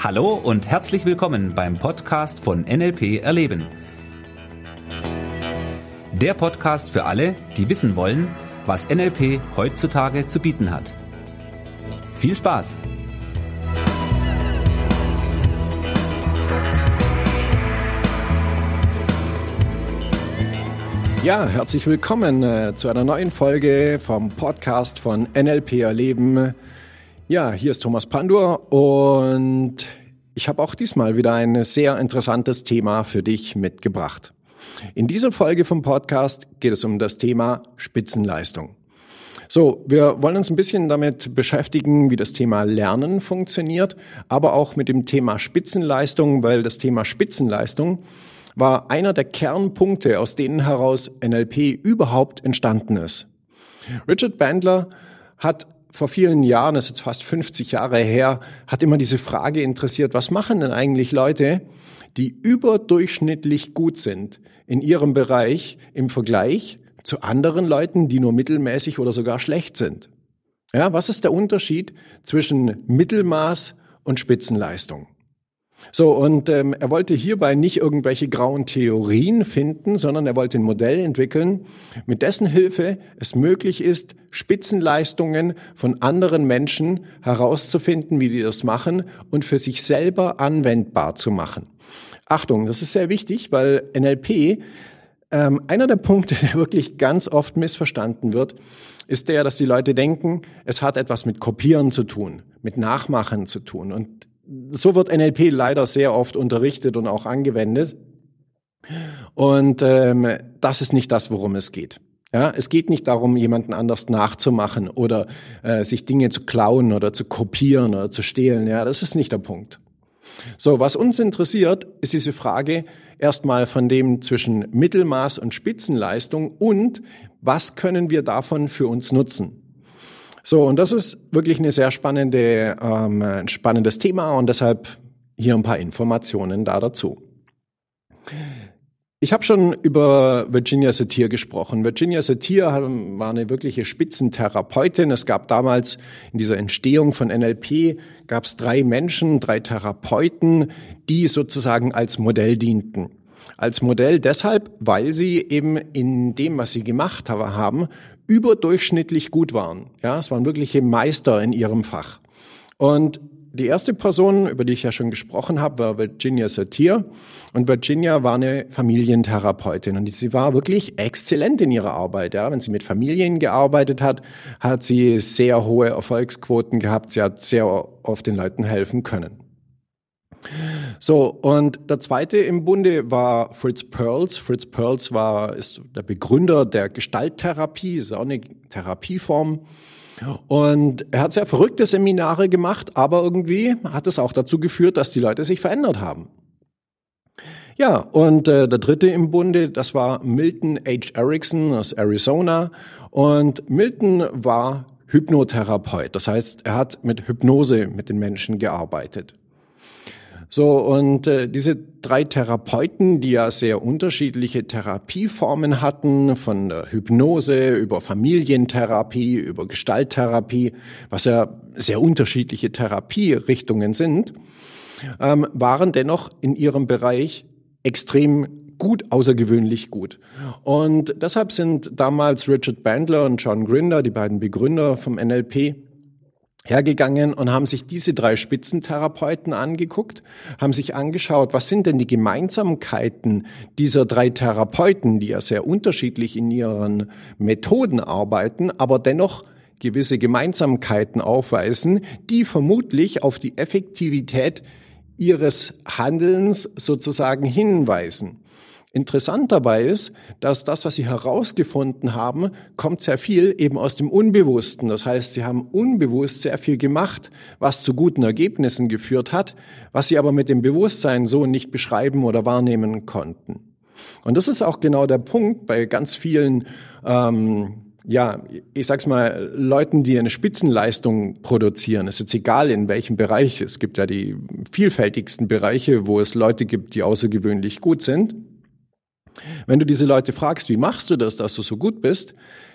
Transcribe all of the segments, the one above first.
Hallo und herzlich willkommen beim Podcast von NLP Erleben. Der Podcast für alle, die wissen wollen, was NLP heutzutage zu bieten hat. Viel Spaß! Ja, herzlich willkommen äh, zu einer neuen Folge vom Podcast von NLP Erleben. Ja, hier ist Thomas Pandur und ich habe auch diesmal wieder ein sehr interessantes Thema für dich mitgebracht. In dieser Folge vom Podcast geht es um das Thema Spitzenleistung. So, wir wollen uns ein bisschen damit beschäftigen, wie das Thema Lernen funktioniert, aber auch mit dem Thema Spitzenleistung, weil das Thema Spitzenleistung war einer der Kernpunkte, aus denen heraus NLP überhaupt entstanden ist. Richard Bandler hat vor vielen Jahren, das ist jetzt fast 50 Jahre her, hat immer diese Frage interessiert, was machen denn eigentlich Leute, die überdurchschnittlich gut sind in ihrem Bereich im Vergleich zu anderen Leuten, die nur mittelmäßig oder sogar schlecht sind? Ja, was ist der Unterschied zwischen Mittelmaß und Spitzenleistung? So, und ähm, er wollte hierbei nicht irgendwelche grauen Theorien finden, sondern er wollte ein Modell entwickeln, mit dessen Hilfe es möglich ist, Spitzenleistungen von anderen Menschen herauszufinden, wie die das machen und für sich selber anwendbar zu machen. Achtung, das ist sehr wichtig, weil NLP, ähm, einer der Punkte, der wirklich ganz oft missverstanden wird, ist der, dass die Leute denken, es hat etwas mit Kopieren zu tun, mit Nachmachen zu tun. Und so wird NLP leider sehr oft unterrichtet und auch angewendet. Und ähm, das ist nicht das, worum es geht. Ja, es geht nicht darum, jemanden anders nachzumachen oder äh, sich Dinge zu klauen oder zu kopieren oder zu stehlen. Ja, das ist nicht der Punkt. So, was uns interessiert, ist diese Frage erstmal von dem zwischen Mittelmaß und Spitzenleistung und was können wir davon für uns nutzen? So, und das ist wirklich eine sehr spannende, ähm, ein spannendes Thema und deshalb hier ein paar Informationen da dazu. Ich habe schon über Virginia Satir gesprochen. Virginia Satir war eine wirkliche Spitzentherapeutin. Es gab damals in dieser Entstehung von NLP gab es drei Menschen, drei Therapeuten, die sozusagen als Modell dienten. Als Modell deshalb, weil sie eben in dem, was sie gemacht haben, überdurchschnittlich gut waren. Ja, es waren wirkliche Meister in ihrem Fach. Und die erste Person, über die ich ja schon gesprochen habe, war Virginia Satir. Und Virginia war eine Familientherapeutin und sie war wirklich exzellent in ihrer Arbeit. Ja. Wenn sie mit Familien gearbeitet hat, hat sie sehr hohe Erfolgsquoten gehabt. Sie hat sehr oft den Leuten helfen können. So, und der zweite im Bunde war Fritz Perls. Fritz Perls war, ist der Begründer der Gestalttherapie, ist auch eine Therapieform. Und er hat sehr verrückte Seminare gemacht, aber irgendwie hat es auch dazu geführt, dass die Leute sich verändert haben. Ja, und äh, der dritte im Bunde, das war Milton H. Erickson aus Arizona. Und Milton war Hypnotherapeut. Das heißt, er hat mit Hypnose mit den Menschen gearbeitet. So, und äh, diese drei Therapeuten, die ja sehr unterschiedliche Therapieformen hatten, von der Hypnose über Familientherapie, über Gestalttherapie, was ja sehr unterschiedliche Therapierichtungen sind, ähm, waren dennoch in ihrem Bereich extrem gut, außergewöhnlich gut. Und deshalb sind damals Richard Bandler und John Grinder, die beiden Begründer vom NLP, hergegangen und haben sich diese drei Spitzentherapeuten angeguckt, haben sich angeschaut, was sind denn die Gemeinsamkeiten dieser drei Therapeuten, die ja sehr unterschiedlich in ihren Methoden arbeiten, aber dennoch gewisse Gemeinsamkeiten aufweisen, die vermutlich auf die Effektivität ihres Handelns sozusagen hinweisen. Interessant dabei ist, dass das, was sie herausgefunden haben, kommt sehr viel eben aus dem Unbewussten. Das heißt, sie haben unbewusst sehr viel gemacht, was zu guten Ergebnissen geführt hat, was sie aber mit dem Bewusstsein so nicht beschreiben oder wahrnehmen konnten. Und das ist auch genau der Punkt bei ganz vielen, ähm, ja, ich sag's mal, Leuten, die eine Spitzenleistung produzieren. Es ist jetzt egal, in welchem Bereich. Es gibt ja die vielfältigsten Bereiche, wo es Leute gibt, die außergewöhnlich gut sind. Wenn du diese Leute fragst, wie machst du das, dass du so gut bist,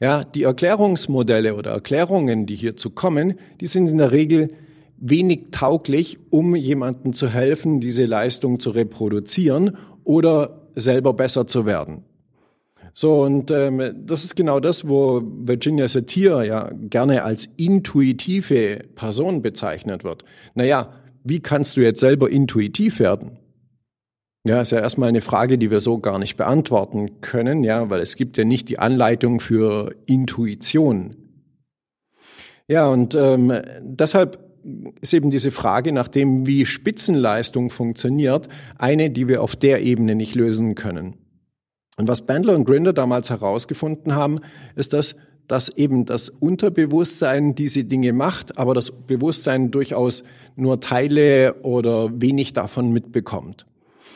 ja, die Erklärungsmodelle oder Erklärungen, die hierzu kommen, die sind in der Regel wenig tauglich, um jemandem zu helfen, diese Leistung zu reproduzieren oder selber besser zu werden. So, und ähm, das ist genau das, wo Virginia Satir ja gerne als intuitive Person bezeichnet wird. Naja, wie kannst du jetzt selber intuitiv werden? Ja, ist ja erstmal eine Frage, die wir so gar nicht beantworten können, ja, weil es gibt ja nicht die Anleitung für Intuition. Ja, und ähm, deshalb ist eben diese Frage nach dem, wie Spitzenleistung funktioniert, eine, die wir auf der Ebene nicht lösen können. Und was Bandler und Grinder damals herausgefunden haben, ist, dass, dass eben das Unterbewusstsein diese Dinge macht, aber das Bewusstsein durchaus nur Teile oder wenig davon mitbekommt.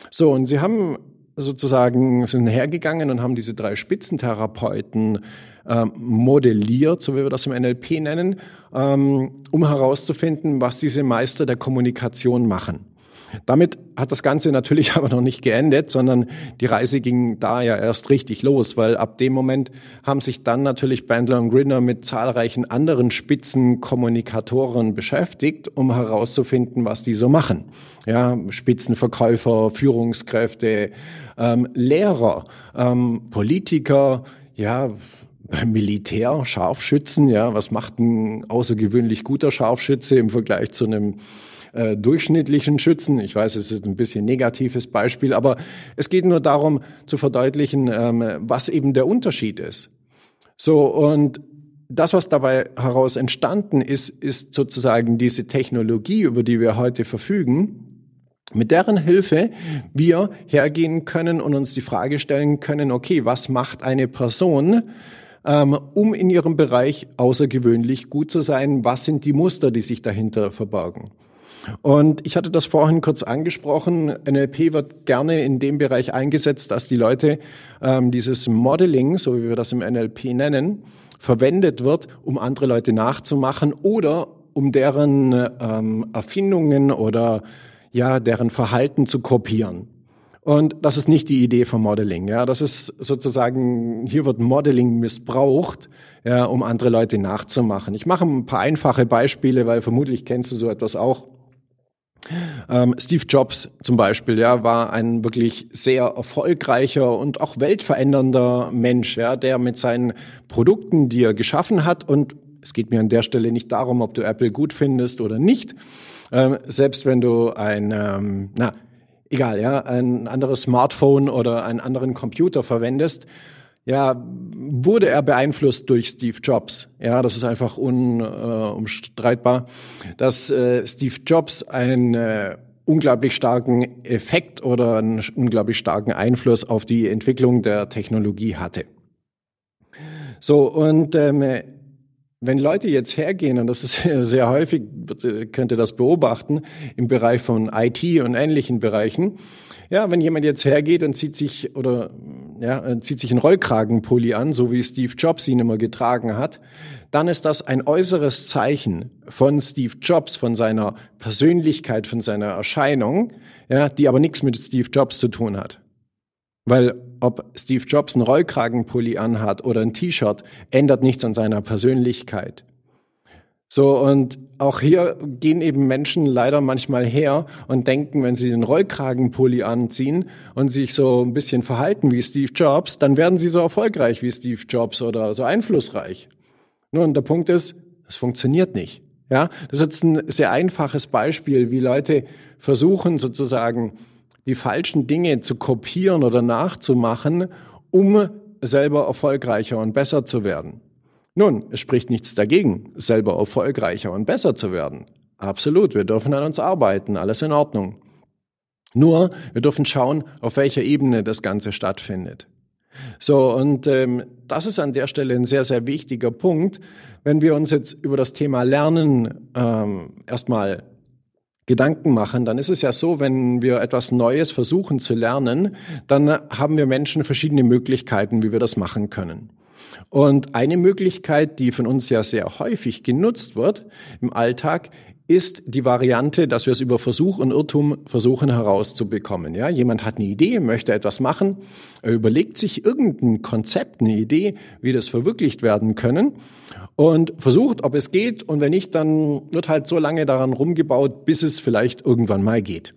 So, und sie haben sozusagen, sind hergegangen und haben diese drei Spitzentherapeuten äh, modelliert, so wie wir das im NLP nennen, ähm, um herauszufinden, was diese Meister der Kommunikation machen. Damit hat das Ganze natürlich aber noch nicht geendet, sondern die Reise ging da ja erst richtig los, weil ab dem Moment haben sich dann natürlich Bandler und Grinner mit zahlreichen anderen Spitzenkommunikatoren beschäftigt, um herauszufinden, was die so machen. Ja, Spitzenverkäufer, Führungskräfte, ähm, Lehrer, ähm, Politiker, ja, Militär, Scharfschützen, ja, was macht ein außergewöhnlich guter Scharfschütze im Vergleich zu einem äh, durchschnittlichen Schützen. Ich weiß, es ist ein bisschen negatives Beispiel, aber es geht nur darum zu verdeutlichen, ähm, was eben der Unterschied ist. So, und das, was dabei heraus entstanden ist, ist sozusagen diese Technologie, über die wir heute verfügen, mit deren Hilfe wir hergehen können und uns die Frage stellen können, okay, was macht eine Person, ähm, um in ihrem Bereich außergewöhnlich gut zu sein? Was sind die Muster, die sich dahinter verbergen? Und ich hatte das vorhin kurz angesprochen. NLP wird gerne in dem Bereich eingesetzt, dass die Leute ähm, dieses Modeling, so wie wir das im NLP nennen, verwendet wird, um andere Leute nachzumachen oder um deren ähm, Erfindungen oder ja deren Verhalten zu kopieren. Und das ist nicht die Idee von Modeling. Ja, das ist sozusagen hier wird Modeling missbraucht, ja, um andere Leute nachzumachen. Ich mache ein paar einfache Beispiele, weil vermutlich kennst du so etwas auch. Ähm, Steve Jobs zum Beispiel, ja, war ein wirklich sehr erfolgreicher und auch weltverändernder Mensch, ja, der mit seinen Produkten, die er geschaffen hat, und es geht mir an der Stelle nicht darum, ob du Apple gut findest oder nicht, ähm, selbst wenn du ein, ähm, na, egal, ja, ein anderes Smartphone oder einen anderen Computer verwendest, ja, wurde er beeinflusst durch Steve Jobs. Ja, das ist einfach unumstreitbar, äh, dass äh, Steve Jobs einen äh, unglaublich starken Effekt oder einen unglaublich starken Einfluss auf die Entwicklung der Technologie hatte. So, und ähm, wenn Leute jetzt hergehen, und das ist sehr häufig, könnt ihr das beobachten, im Bereich von IT und ähnlichen Bereichen, ja, wenn jemand jetzt hergeht und zieht sich oder ja, zieht sich einen Rollkragenpulli an, so wie Steve Jobs ihn immer getragen hat, dann ist das ein äußeres Zeichen von Steve Jobs, von seiner Persönlichkeit, von seiner Erscheinung, ja, die aber nichts mit Steve Jobs zu tun hat. Weil ob Steve Jobs einen Rollkragenpulli anhat oder ein T-Shirt, ändert nichts an seiner Persönlichkeit. So, und auch hier gehen eben Menschen leider manchmal her und denken, wenn sie den Rollkragenpulli anziehen und sich so ein bisschen verhalten wie Steve Jobs, dann werden sie so erfolgreich wie Steve Jobs oder so einflussreich. Nun, der Punkt ist, es funktioniert nicht. Ja, das ist jetzt ein sehr einfaches Beispiel, wie Leute versuchen sozusagen die falschen Dinge zu kopieren oder nachzumachen, um selber erfolgreicher und besser zu werden. Nun, es spricht nichts dagegen, selber erfolgreicher und besser zu werden. Absolut, wir dürfen an uns arbeiten, alles in Ordnung. Nur, wir dürfen schauen, auf welcher Ebene das Ganze stattfindet. So, und ähm, das ist an der Stelle ein sehr, sehr wichtiger Punkt. Wenn wir uns jetzt über das Thema Lernen ähm, erstmal Gedanken machen, dann ist es ja so, wenn wir etwas Neues versuchen zu lernen, dann haben wir Menschen verschiedene Möglichkeiten, wie wir das machen können. Und eine Möglichkeit, die von uns ja sehr häufig genutzt wird im Alltag, ist die Variante, dass wir es über Versuch und Irrtum versuchen herauszubekommen. Ja, jemand hat eine Idee, möchte etwas machen, er überlegt sich irgendein Konzept, eine Idee, wie das verwirklicht werden können und versucht, ob es geht und wenn nicht, dann wird halt so lange daran rumgebaut, bis es vielleicht irgendwann mal geht.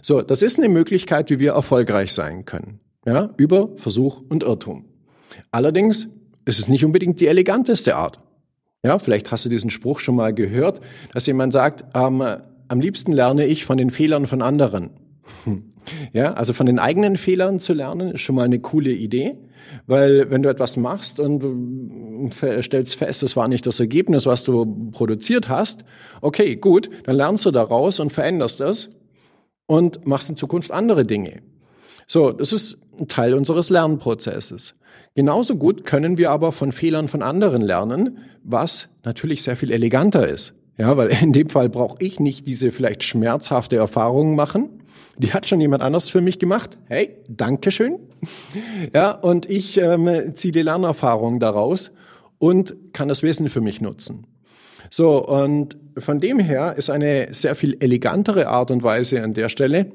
So, das ist eine Möglichkeit, wie wir erfolgreich sein können. Ja, über Versuch und Irrtum. Allerdings ist es nicht unbedingt die eleganteste Art. Ja, vielleicht hast du diesen Spruch schon mal gehört, dass jemand sagt, ähm, am liebsten lerne ich von den Fehlern von anderen. Ja, also von den eigenen Fehlern zu lernen, ist schon mal eine coole Idee, weil wenn du etwas machst und stellst fest, es war nicht das Ergebnis, was du produziert hast, okay, gut, dann lernst du daraus und veränderst das und machst in Zukunft andere Dinge. So, das ist Teil unseres Lernprozesses. Genauso gut können wir aber von Fehlern von anderen lernen, was natürlich sehr viel eleganter ist. Ja, weil in dem Fall brauche ich nicht diese vielleicht schmerzhafte Erfahrung machen. Die hat schon jemand anders für mich gemacht. Hey, Dankeschön. Ja, und ich ähm, ziehe die Lernerfahrung daraus und kann das Wissen für mich nutzen. So, und von dem her ist eine sehr viel elegantere Art und Weise an der Stelle,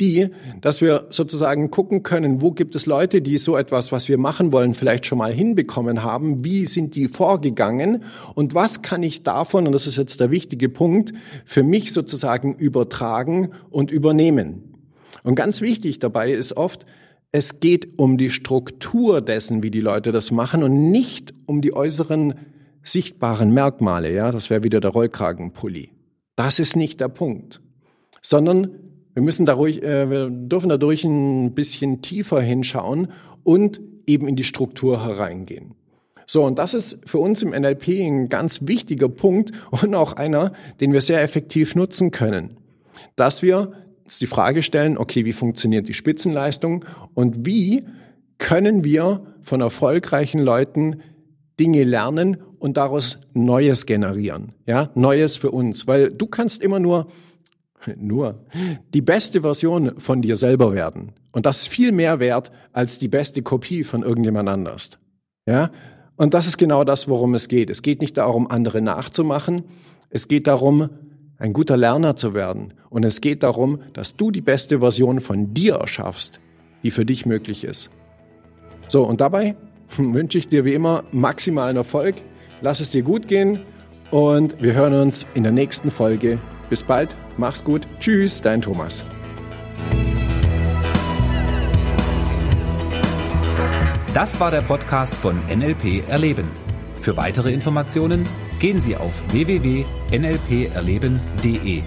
die, dass wir sozusagen gucken können, wo gibt es Leute, die so etwas, was wir machen wollen, vielleicht schon mal hinbekommen haben, wie sind die vorgegangen und was kann ich davon, und das ist jetzt der wichtige Punkt, für mich sozusagen übertragen und übernehmen. Und ganz wichtig dabei ist oft, es geht um die Struktur dessen, wie die Leute das machen und nicht um die äußeren sichtbaren Merkmale, ja, das wäre wieder der Rollkragenpulli. Das ist nicht der Punkt, sondern wir müssen da ruhig, äh, wir dürfen dadurch ein bisschen tiefer hinschauen und eben in die Struktur hereingehen. So, und das ist für uns im NLP ein ganz wichtiger Punkt und auch einer, den wir sehr effektiv nutzen können. Dass wir uns die Frage stellen, okay, wie funktioniert die Spitzenleistung und wie können wir von erfolgreichen Leuten Dinge lernen und daraus Neues generieren, ja, Neues für uns, weil du kannst immer nur nur die beste Version von dir selber werden. Und das ist viel mehr wert als die beste Kopie von irgendjemand anders. Ja? Und das ist genau das, worum es geht. Es geht nicht darum, andere nachzumachen. Es geht darum, ein guter Lerner zu werden. Und es geht darum, dass du die beste Version von dir erschaffst, die für dich möglich ist. So, und dabei wünsche ich dir wie immer maximalen Erfolg. Lass es dir gut gehen und wir hören uns in der nächsten Folge bis bald, mach's gut. Tschüss, dein Thomas. Das war der Podcast von NLP Erleben. Für weitere Informationen gehen Sie auf www.nlperleben.de.